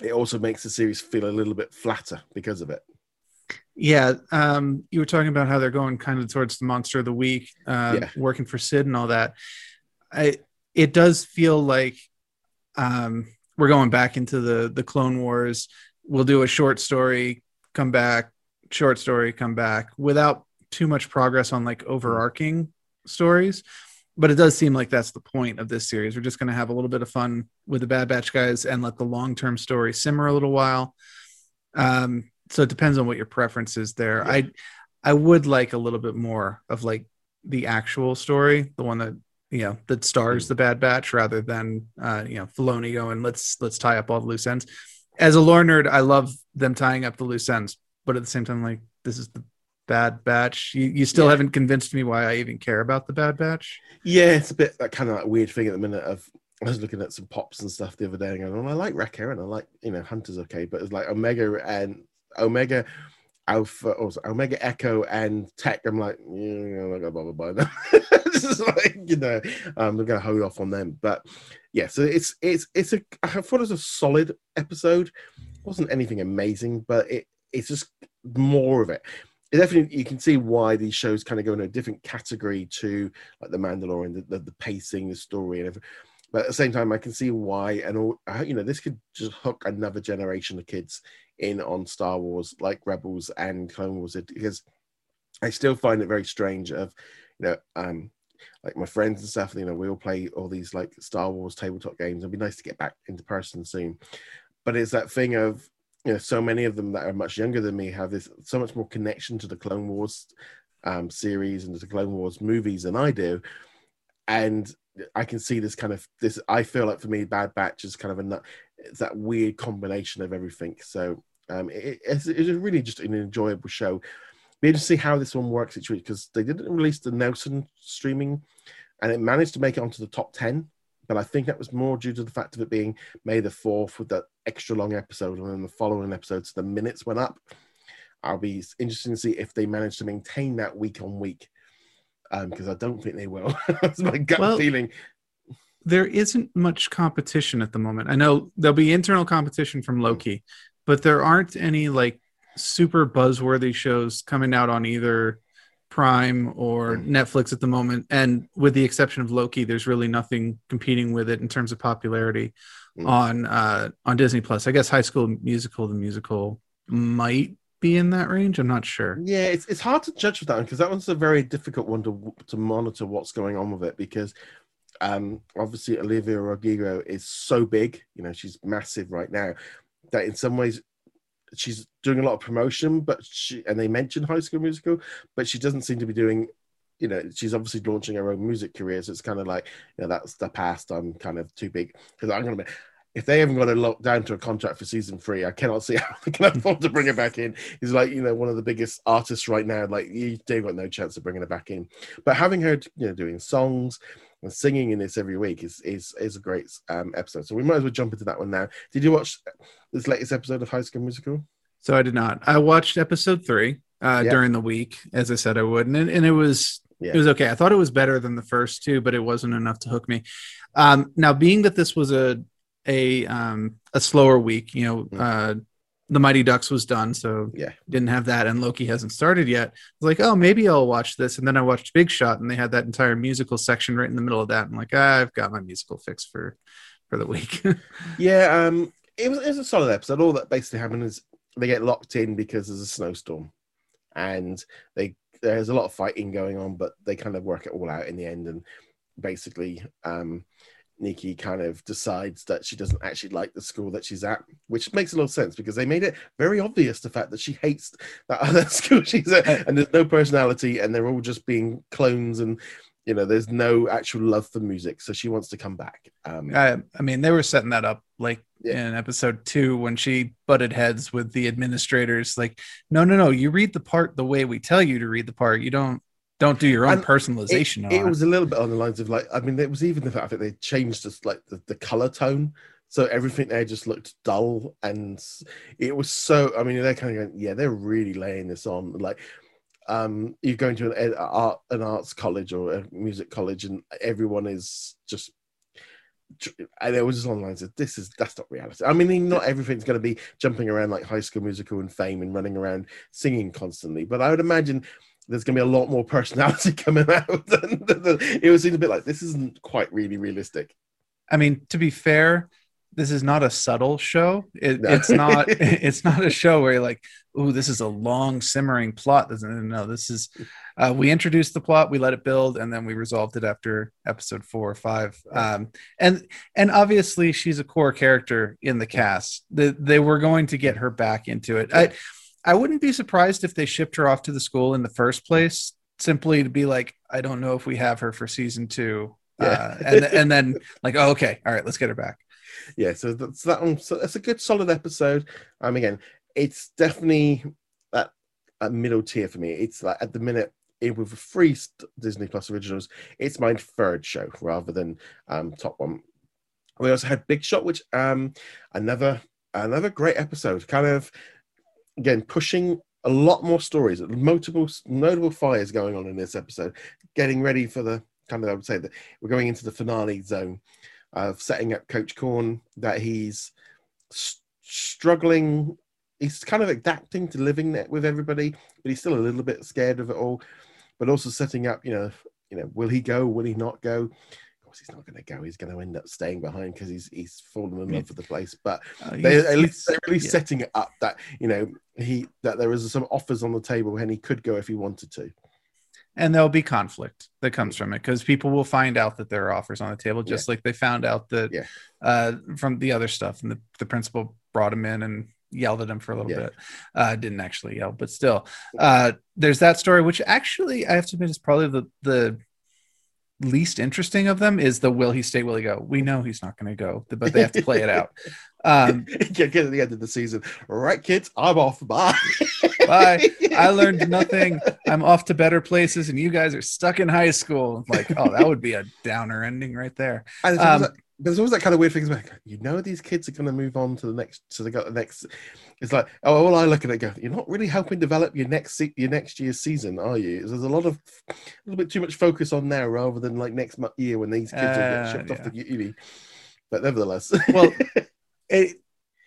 it also makes the series feel a little bit flatter because of it. Yeah um, you were talking about how they're going kind of towards the monster of the week uh, yeah. working for Cid and all that. I, it does feel like um, we're going back into the the clone wars. We'll do a short story come back short story come back without too much progress on like overarching stories but it does seem like that's the point of this series. We're just going to have a little bit of fun with the Bad Batch guys and let the long term story simmer a little while. Um, so it depends on what your preference is there. Yeah. I I would like a little bit more of like the actual story, the one that you know that stars mm. the Bad Batch, rather than uh, you know Filoni going let's let's tie up all the loose ends. As a lore nerd, I love them tying up the loose ends, but at the same time, like this is the Bad Batch. You, you still yeah. haven't convinced me why I even care about the Bad Batch. Yeah, it's a bit that kind of like weird thing at the minute. Of I was looking at some pops and stuff the other day, and going, well, I like Wrecker and I like you know Hunter's okay, but it's like Omega and Omega. Alpha or Omega Echo and Tech, I'm like, yeah, I'm not gonna bother buying them. [laughs] this is like, you know, um, I'm gonna hold off on them. But yeah, so it's it's it's a I thought it was a solid episode. It wasn't anything amazing, but it it's just more of it definitely you can see why these shows kind of go in a different category to like the Mandalorian, the, the, the pacing, the story, and everything. But at the same time, I can see why, and all you know, this could just hook another generation of kids in on Star Wars, like Rebels and Clone Wars, because I still find it very strange. Of you know, um, like my friends and stuff, you know, we all play all these like Star Wars tabletop games. It'd be nice to get back into person soon. But it's that thing of you know, so many of them that are much younger than me have this so much more connection to the Clone Wars um, series and the Clone Wars movies than I do, and I can see this kind of this. I feel like for me, Bad Batch is kind of a it's that weird combination of everything. So um, it, it's, it's really just an enjoyable show. Be interested to see how this one works actually because they didn't release the Nielsen streaming, and it managed to make it onto the top ten but I think that was more due to the fact of it being May the 4th with that extra long episode, and then the following episodes, the minutes went up. I'll be interested to see if they manage to maintain that week on week, because um, I don't think they will. [laughs] That's my gut well, feeling. There isn't much competition at the moment. I know there'll be internal competition from Loki, but there aren't any like super buzzworthy shows coming out on either Prime or Mm. Netflix at the moment, and with the exception of Loki, there's really nothing competing with it in terms of popularity Mm. on uh, on Disney Plus. I guess High School Musical, the musical, might be in that range. I'm not sure. Yeah, it's it's hard to judge with that one because that one's a very difficult one to to monitor what's going on with it because um obviously Olivia Rodrigo is so big, you know, she's massive right now that in some ways she's doing a lot of promotion, but she and they mention High School Musical, but she doesn't seem to be doing. You know, she's obviously launching her own music career, so it's kind of like, you know, that's the past. I'm kind of too big because I'm gonna be. If they haven't got a lock down to a contract for season three, I cannot see [laughs] how they can hmm. afford to bring her back in. He's like, you know, one of the biggest artists right now. Like, you, they've got no chance of bringing her back in. But having her, you know, doing songs and singing in this every week is is is a great um, episode. So we might as well jump into that one now. Did you watch this latest episode of High School Musical? So I did not. I watched episode three uh, Yeah. during the week, as I said I would, and it, and it was Yeah. it was okay. I thought it was better than the first two, but it wasn't enough to hook me. Um, now, being that this was a a um, a slower week, you know, Mm. uh, the Mighty Ducks was done, so Yeah. didn't have that, and Loki hasn't started yet. I was like, oh, maybe I'll watch this, and then I watched Big Shot, and they had that entire musical section right in the middle of that. I'm like, ah, I've got my musical fix for for the week. [laughs] Yeah, um, it was it was a solid episode. All that basically happened is they get locked in because there's a snowstorm, and they there's a lot of fighting going on, but they kind of work it all out in the end. And basically, um, Nikki kind of decides that she doesn't actually like the school that she's at, which makes a lot of sense because they made it very obvious the fact that she hates that [laughs] other school she's at, and there's no personality, and they're all just being clones and. You know, there's no actual love for music, so she wants to come back. Um, I, I mean, they were setting that up like Yeah. in episode two when she butted heads with the administrators. Like, no, no, no, you read the part the way we tell you to read the part. You don't don't do your own And personalization it, it. was a little bit on the lines of like i mean it was even the fact that they changed just like the, the color tone. So everything there just looked dull and it was so i mean they're kind of going yeah they're really laying this on like um you're going to an art an arts college or a music college and everyone is just and it was just on the lines of this is that's not reality. I mean, not everything's going to be jumping around like High School Musical and Fame and running around singing constantly, but I would imagine there's going to be a lot more personality [laughs] coming out. It was a bit like this isn't quite really realistic. I mean, to be fair, this is not a subtle show. It, No. It's not. [laughs] [laughs] It's not a show where you're like, "Ooh, this is a long simmering plot." Doesn't no. This is. Uh, we introduced the plot, we let it build, and then we resolved it after episode four or five. Um, and and obviously, she's a core character in the cast. The, they were going to get her back into it. I I wouldn't be surprised if they shipped her off to the school in the first place, simply to be like, I don't know if we have her for season two. Yeah. Uh, and and then like, oh, okay, all right, let's get her back. yeah so that's that one so that's a good solid episode um again it's definitely that a middle tier for me it's like at the minute it, with free disney plus originals it's my third show rather than um top one we also had big shot which um another another great episode kind of again pushing a lot more stories multiple notable fires going on in this episode getting ready for the kind of i would say that we're going into the finale zone of setting up Coach Korn that he's s- struggling. He's kind of adapting to living with everybody, but he's still a little bit scared of it all. But also setting up, you know, you know, will he go? Will he not go? Course, he's not going to go. He's going to end up staying behind because he's he's fallen in love with the place. But Uh, they at least they're really yeah. setting it up that you know he that there is some offers on the table and he could go if he wanted to. and there'll be conflict that comes from it because people will find out that there are offers on the table just like they found out that Yeah. uh, from the other stuff and the, the principal brought him in and yelled at him for a little Yeah. bit uh, didn't actually yell but still uh, there's that story which actually i have to admit is probably the the least interesting of them is the will he stay will he go we know he's not going to go but they have to play it out [laughs] um, get, get at the end of the season. All right, kids, I'm off. Bye. Bye. [laughs] I learned nothing. I'm off to better places, and you guys are stuck in high school. Like, oh, that would be a downer ending right there. And there's always, Um, there's always that kind of weird thing. Like, you know, these kids are going to move on to the next. So they got the next. It's like, oh, all I look at it, go, you're not really helping develop your next se- your next year's season, are you? There's a lot of a little bit too much focus on now rather than like next year when these kids will Uh, get shipped off yeah. to uni. But nevertheless, Well, [laughs] it,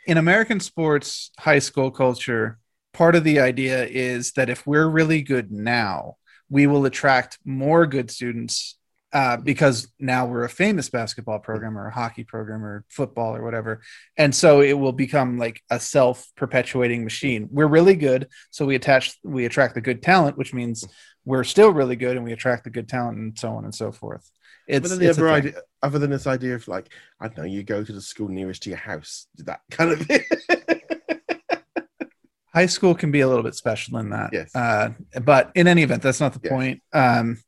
in American sports, high school culture, part of the idea is that if we're really good now, we will attract more good students uh, because now we're a famous basketball program or a hockey program or football or whatever. And so it will become like a self-perpetuating machine. We're really good, so we attach we attract the good talent, which means we're still really good and we attract the good talent and so on and so forth. It's, But then the it's other idea, other than this idea of like, I don't know, you go to the school nearest to your house, that kind of thing. [laughs] high school can be a little bit special in that. Yes. Uh, but in any event, that's not the point. Um,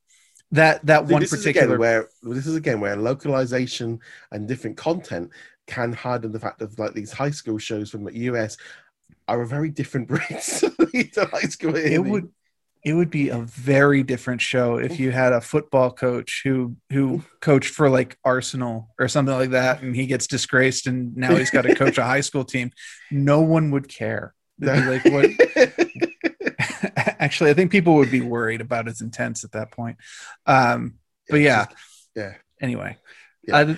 that that See, one this particular where this is again where localization and different content can hide in the fact of like these high school shows from the US are a very different [laughs] breed to high school. it would it would be a very different show if you had a football coach who who [laughs] coached for like Arsenal or something like that and he gets disgraced and now he's got to coach a high school team no one would care They'd be like what actually I think people would be [laughs] worried about his intents at that point um but yeah yeah. anyway Yeah. uh,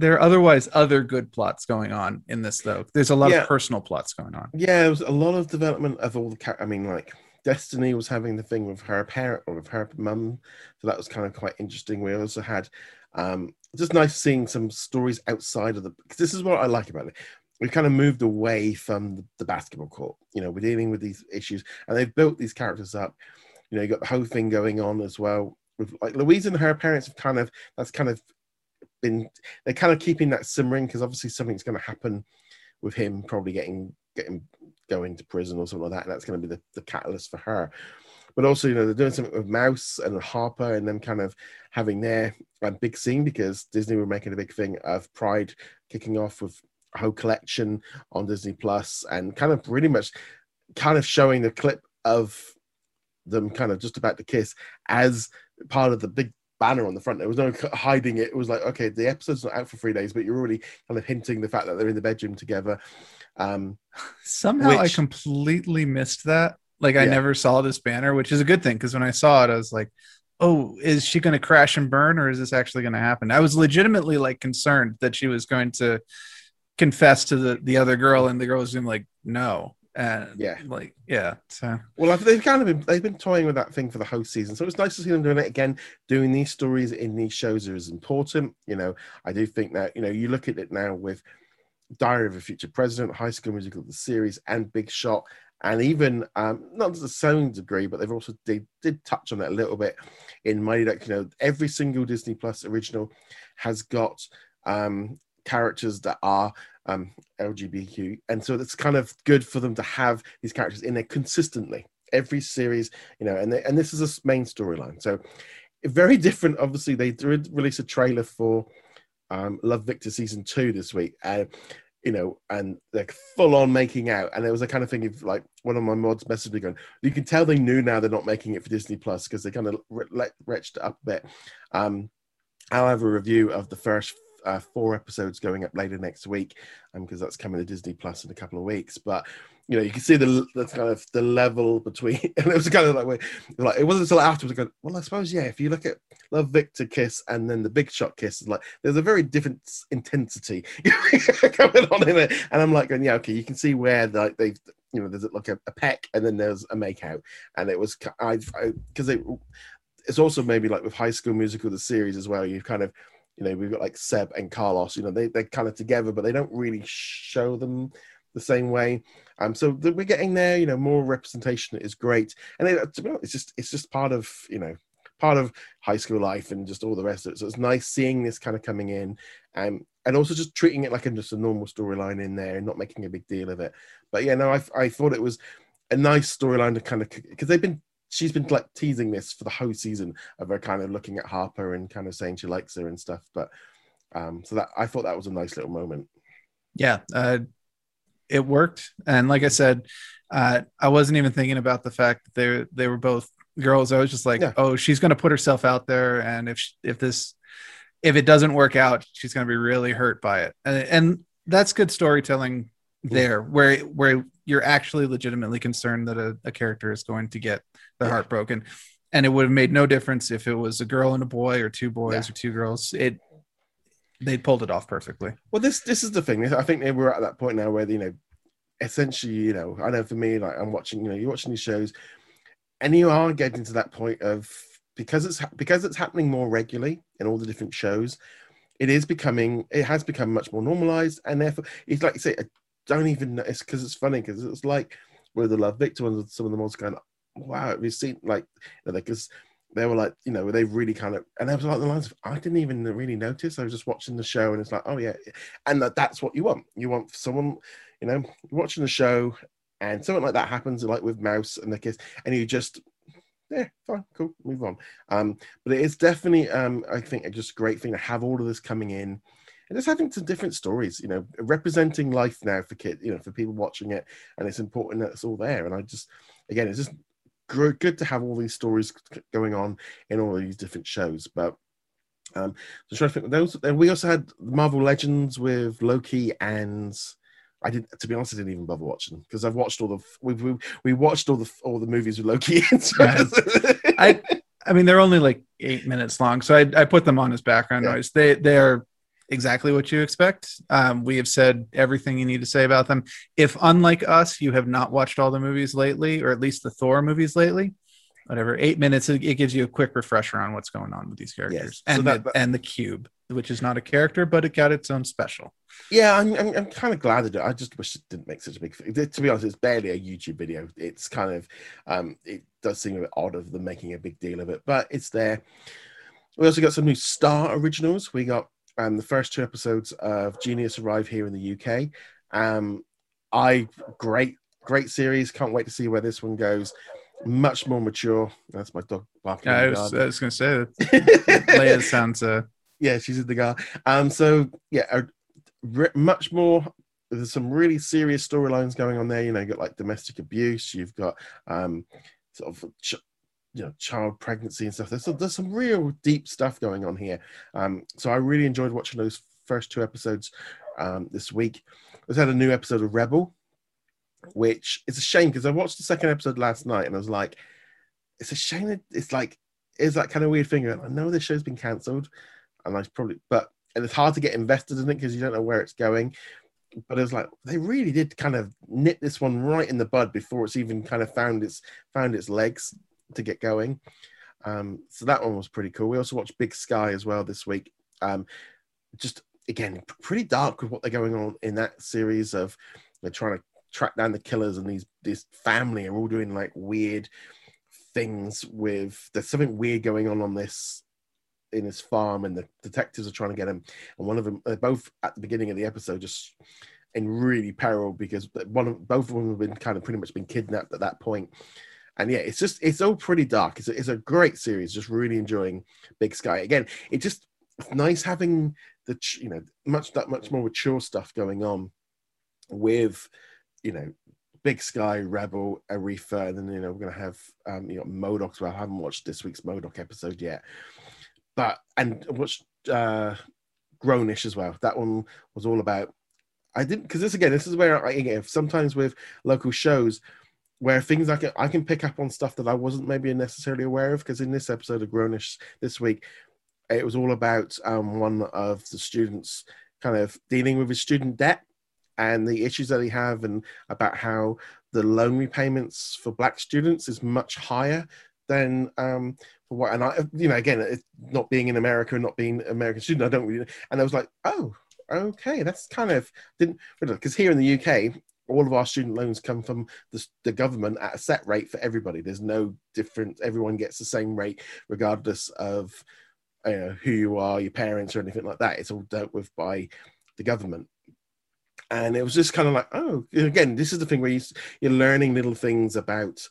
there are otherwise other good plots going on in this though there's a lot Yeah. of personal plots going on Yeah, it was a lot of development of all the I mean, like Destiny was having the thing with her parent or with her mum, so that was kind of quite interesting. We also had um, just nice seeing some stories outside of the. Because this is what I like about it. We've kind of moved away from the, basketball court. You know, we're dealing with these issues, and they've built these characters up. You know, you got the whole thing going on as well with like Louise and her parents have kind of that's kind of been they're kind of keeping that simmering because obviously something's going to happen with him probably getting getting going to prison or something like that. And that's going to be the, the catalyst for her. But also, you know, they're doing something with Mouse and Harper and them kind of having their um, big scene because Disney were making a big thing of Pride kicking off with whole collection on Disney Plus and kind of pretty much kind of showing the clip of them kind of just about to kiss as part of the big banner on the front. There was no hiding it. It was like, okay, the episode's not out for three days, but you're already kind of hinting the fact that they're in the bedroom together. Um, Somehow I completely missed that. Like I Yeah. never saw this banner, which is a good thing because when I saw it, I was like, "Oh, is she going to crash and burn, or is this actually going to happen?" I was legitimately like concerned that she was going to confess to the the other girl, and the girl was like, "No," and Yeah. like yeah. So Well, they've kind of been they've been toying with that thing for the whole season, so it's nice to see them doing it again. Doing these stories in these shows is important. You know, I do think that you know you look at it now with Diary of a Future President, High School Musical, the series, and Big Shot, and even um, not to the same degree, but they've also they did touch on it a little bit in Mighty Ducks. You know, every single Disney Plus original has got um, characters that are um, LGBTQ, and so it's kind of good for them to have these characters in there consistently every series. You know, and they, and this is a main storyline, so very [laughs] different. Obviously, they did release a trailer for um, Love Victor season two this week, and you know, and they're full on making out, and it was a kind of thing of like one of my mods messaged me going, you can tell they knew now they're not making it for Disney Plus because they kind of re- retched it up a bit. Um, I'll have a review of the first uh, four episodes going up later next week, because that's coming to Disney Plus in a couple of weeks. But you know, you can see the kind of the level between, and [laughs] it was kind of like, wait, like it wasn't until afterwards. I go, well, I suppose yeah. If you look at Love Victor kiss and then the Big Shot kiss, like there's a very different intensity [laughs] going on in it. And I'm like, going, yeah, okay, you can see where like they've you know there's like a, a peck and then there's a make out, and it was I because it it's also maybe like with High School Musical the series as well. You kind of you know we've got like Seb and Carlos. You know they they're kind of together, but they don't really show them the same way. Um, so that we're getting there. You know, more representation is great, and it, honest, it's just it's just part of you know part of high school life and just all the rest of it. So it's nice seeing this kind of coming in, um, and also just treating it like a, just a normal storyline in there and not making a big deal of it. But yeah, no, I I thought it was a nice storyline to kind of because they've been she's been like teasing this for the whole season of her kind of looking at Harper and kind of saying she likes her and stuff. But um, so that I thought that was a nice little moment. yeah, uh, it worked. And like I said, uh, I wasn't even thinking about the fact that they they were both girls. I was just like, Yeah. oh, she's going to put herself out there, and if sh- if this if it doesn't work out, she's going to be really hurt by it. And, and that's good storytelling there, where where you're actually legitimately concerned that a, a character is going to get their Yeah. heart broken. And it would have made no difference if it was a girl and a boy, or two boys, Yeah. or two girls. It they pulled it off perfectly. Well, this this is the thing. I think they were at that point now where you know, essentially, you know, I know for me, like I'm watching, you know, you're watching these shows. and you are getting to that point of because it's because it's happening more regularly in all the different shows it is becoming it has become much more normalized and therefore it's like you say i don't even know it's because it's funny because it's like with the love victor ones some of the most kind of wow we've seen like because they were like you know they really kind of and they was like the lines of, i didn't even really notice i was just watching the show and it's like oh yeah and that, that's what you want you want someone you know watching the show and something like that happens like with mouse and the kiss and you just yeah, fine, cool, move on. Um, but it is definitely, um, I think, a just a great thing to have all of this coming in and just having some different stories, you know, representing life now for kids, you know, for people watching it, and it's important that it's all there. And I just, again, it's just good to have all these stories going on in all these different shows. But um, so trying to think, those. And we also had Marvel Legends with Loki and I didn't, to be honest, I didn't even bother watching because I've watched all the we we we watched all the all the movies with Loki. [laughs] so I I mean they're only like eight minutes long, so I I put them on as background yeah. noise. They they're exactly what you expect. Um, we have said everything you need to say about them. If unlike us, you have not watched all the movies lately, or at least the Thor movies lately, whatever, eight minutes it, it gives you a quick refresher on what's going on with these characters yes. and so that, the, and the cube which is not a character, but it got its own special. Yeah, I'm, I'm, I'm kind of glad that it, I just wish it didn't make such a big. To be honest, it's barely a YouTube video. It's kind of, um, it does seem a bit odd of them making a big deal of it, but it's there. We also got some new Star originals. We got um, the first two episodes of Genius arrive here in the UK. Um, I great, great series. Can't wait to see where this one goes. Much more mature. That's my dog barking. Yeah, I was, was going to say that. [laughs] Leia sounds. Uh yeah, she's in the car. Um, so yeah, a, re- much more. There's some really serious storylines going on there. You know, you got like domestic abuse. You've got um, sort of ch- you know child pregnancy and stuff. There's there's some real deep stuff going on here. Um, so I really enjoyed watching those first two episodes um, this week. We had a new episode of Rebel, which is a shame because I watched the second episode last night and I was like, it's a shame that it's like is that kind of weird thing. I know this show's been cancelled and I probably, but and it's hard to get invested in it because you don't know where it's going. But it was like they really did kind of nip this one right in the bud before it's even kind of found its found its legs to get going. Um, so that one was pretty cool. We also watched Big Sky as well this week. Um, just again, pretty dark with what they're going on in that series of they're trying to track down the killers and these this family are all doing like weird things with there's something weird going on on this in his farm, and the detectives are trying to get him. And one of them, they're both at the beginning of the episode, just in really peril because one of both of them have been kind of pretty much been kidnapped at that point. And yeah, it's just it's all pretty dark. It's a, it's a great series. Just really enjoying Big Sky. Again, it just it's nice having the you know much that much more mature stuff going on with you know Big Sky, Rebel, Aretha, and then you know we're gonna have um you know MODOK as well. I haven't watched this week's MODOK episode yet, but and watched uh, Grownish as well. That one was all about. I didn't because this again. This is where I again sometimes with local shows where things I can I can pick up on stuff that I wasn't maybe necessarily aware of. Because in this episode of Grownish this week, it was all about um, one of the students kind of dealing with his student debt and the issues that he have and about how the loan repayments for black students is much higher than um, what and I you know again not being in America and not being American student I don't really and I was like oh okay that's kind of didn't because here in the UK all of our student loans come from the, the, government at a set rate for everybody. There's no difference. everyone gets the same rate regardless of you know, who you are your parents or anything like that. It's all dealt with by the government. And it was just kind of like oh again this is the thing where you, you're learning little things about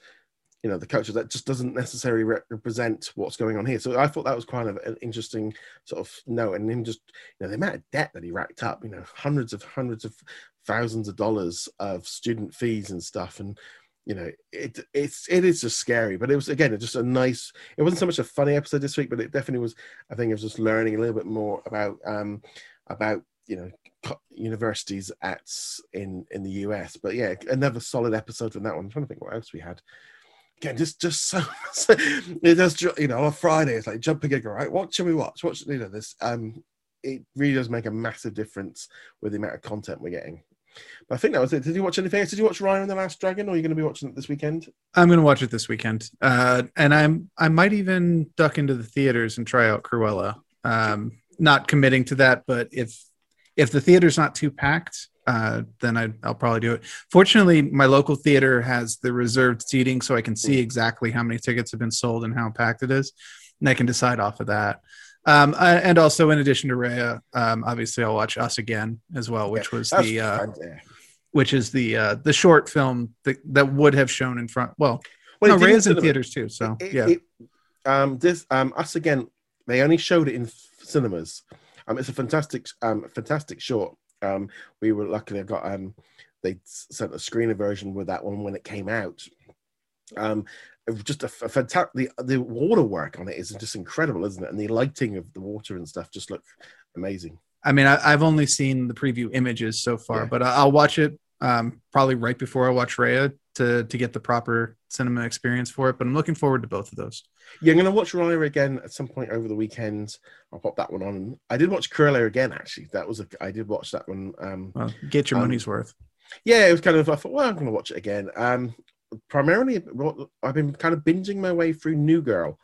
you know the culture that just doesn't necessarily represent what's going on here. So i thought that was kind of an interesting sort of note. And him just you know the amount of debt that he racked up you know hundreds of hundreds of thousands of dollars of student fees and stuff and you know it it's it is just scary but it was again just a nice it wasn't so much a funny episode this week but it definitely was i think it was just learning a little bit more about um about you know universities at in in the us but yeah another solid episode from that one i'm trying to think what else we had again, just just so, [laughs] so it does you know on a Friday it's like jumping in, right? What should we watch? What should you know this? Um, it really does make a massive difference with the amount of content we're getting. But I think that was it. Did you watch anything else? Did you watch Raya and the Last Dragon, or are you going to be watching it this weekend? I'm going to watch it this weekend, uh, and I'm I might even duck into the theaters and try out Cruella. Um, not committing to that, but if if the theater's not too packed, uh, then I, will probably do it. Fortunately, my local theater has the reserved seating, so I can see exactly how many tickets have been sold and how packed it is, and I can decide off of that. Um, uh, and also, in addition to Raya, um, obviously, I'll watch Us Again as well, which was the uh, which is the uh, the short film that, that would have shown in front. Well, well no, Raya's in theaters too. So it, yeah, it, um, this um, Us Again, they only showed it in cinemas. Um, it's a fantastic, um, fantastic short. Um, we were lucky I got um, they sent a screener version with that one when it came out. Um, just a, a fantastic the, the water work on it is just incredible, isn't it? And the lighting of the water and stuff just look amazing. I mean, I, have only seen the preview images so far, yeah. but I'll watch it um, probably right before I watch Raya to to get the proper cinema experience for it. But I'm looking forward to both of those. Yeah, I'm gonna watch Raya again at some point over the weekend. I'll pop that one on. I did watch Cruella again actually. That was a I did watch that one. Um, well, get your um, money's worth. Yeah, it was kind of. I thought, well, I'm gonna watch it again. Um, primarily, I've been kind of binging my way through New Girl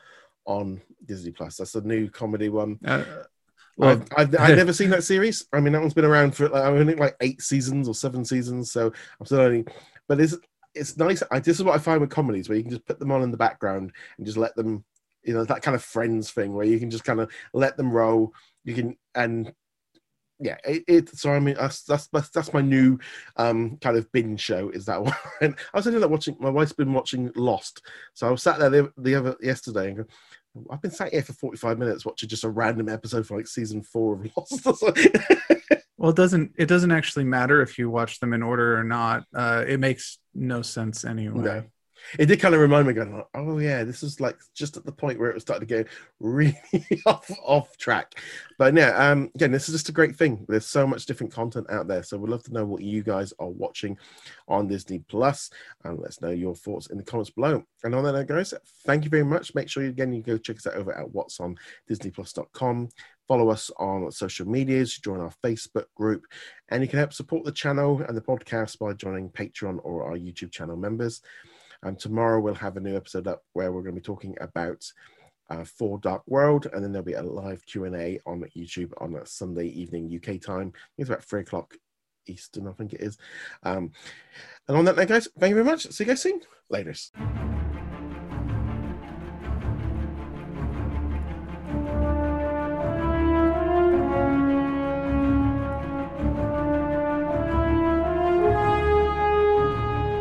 on Disney Plus. That's a new comedy one. Uh, well, I've, I've, I've, [laughs] never seen that series. I mean, that one's been around for like, I think like eight seasons or seven seasons. So I'm still only, but it's it's nice. I, this is what I find with comedies where you can just put them on in the background and just let them, you know, that kind of friends thing where you can just kind of let them roll. You can and yeah, it, it so I mean that's, that's that's my new um kind of binge show is that [laughs] one. And I was ended up watching. My wife's been watching Lost, so I was sat there the, the other yesterday and go, I've been sat here for 45 minutes watching just a random episode for like season four of Lost. [laughs] well, it doesn't it doesn't actually matter if you watch them in order or not. Uh, it makes no sense anyway. No it did kind of remind me, going, oh yeah, this is like just at the point where it was starting to go really [laughs] off off track. But yeah, um, again, this is just a great thing. There's so much different content out there, so we'd love to know what you guys are watching on Disney Plus, and let's know your thoughts in the comments below. And on that note, guys, thank you very much. Make sure you, again you go check us out over at what's on DisneyPlus.com. Follow us on social medias, join our Facebook group, and you can help support the channel and the podcast by joining Patreon or our YouTube channel members. Tomorrow we'll have a new episode up where we're going to be talking about uh, Thor Dark World, and then there'll be a live Q and A on YouTube on a Sunday evening UK time. It's about three o'clock Eastern, I think it is. Um, and on that note, guys, thank you very much. See you guys soon. Latest.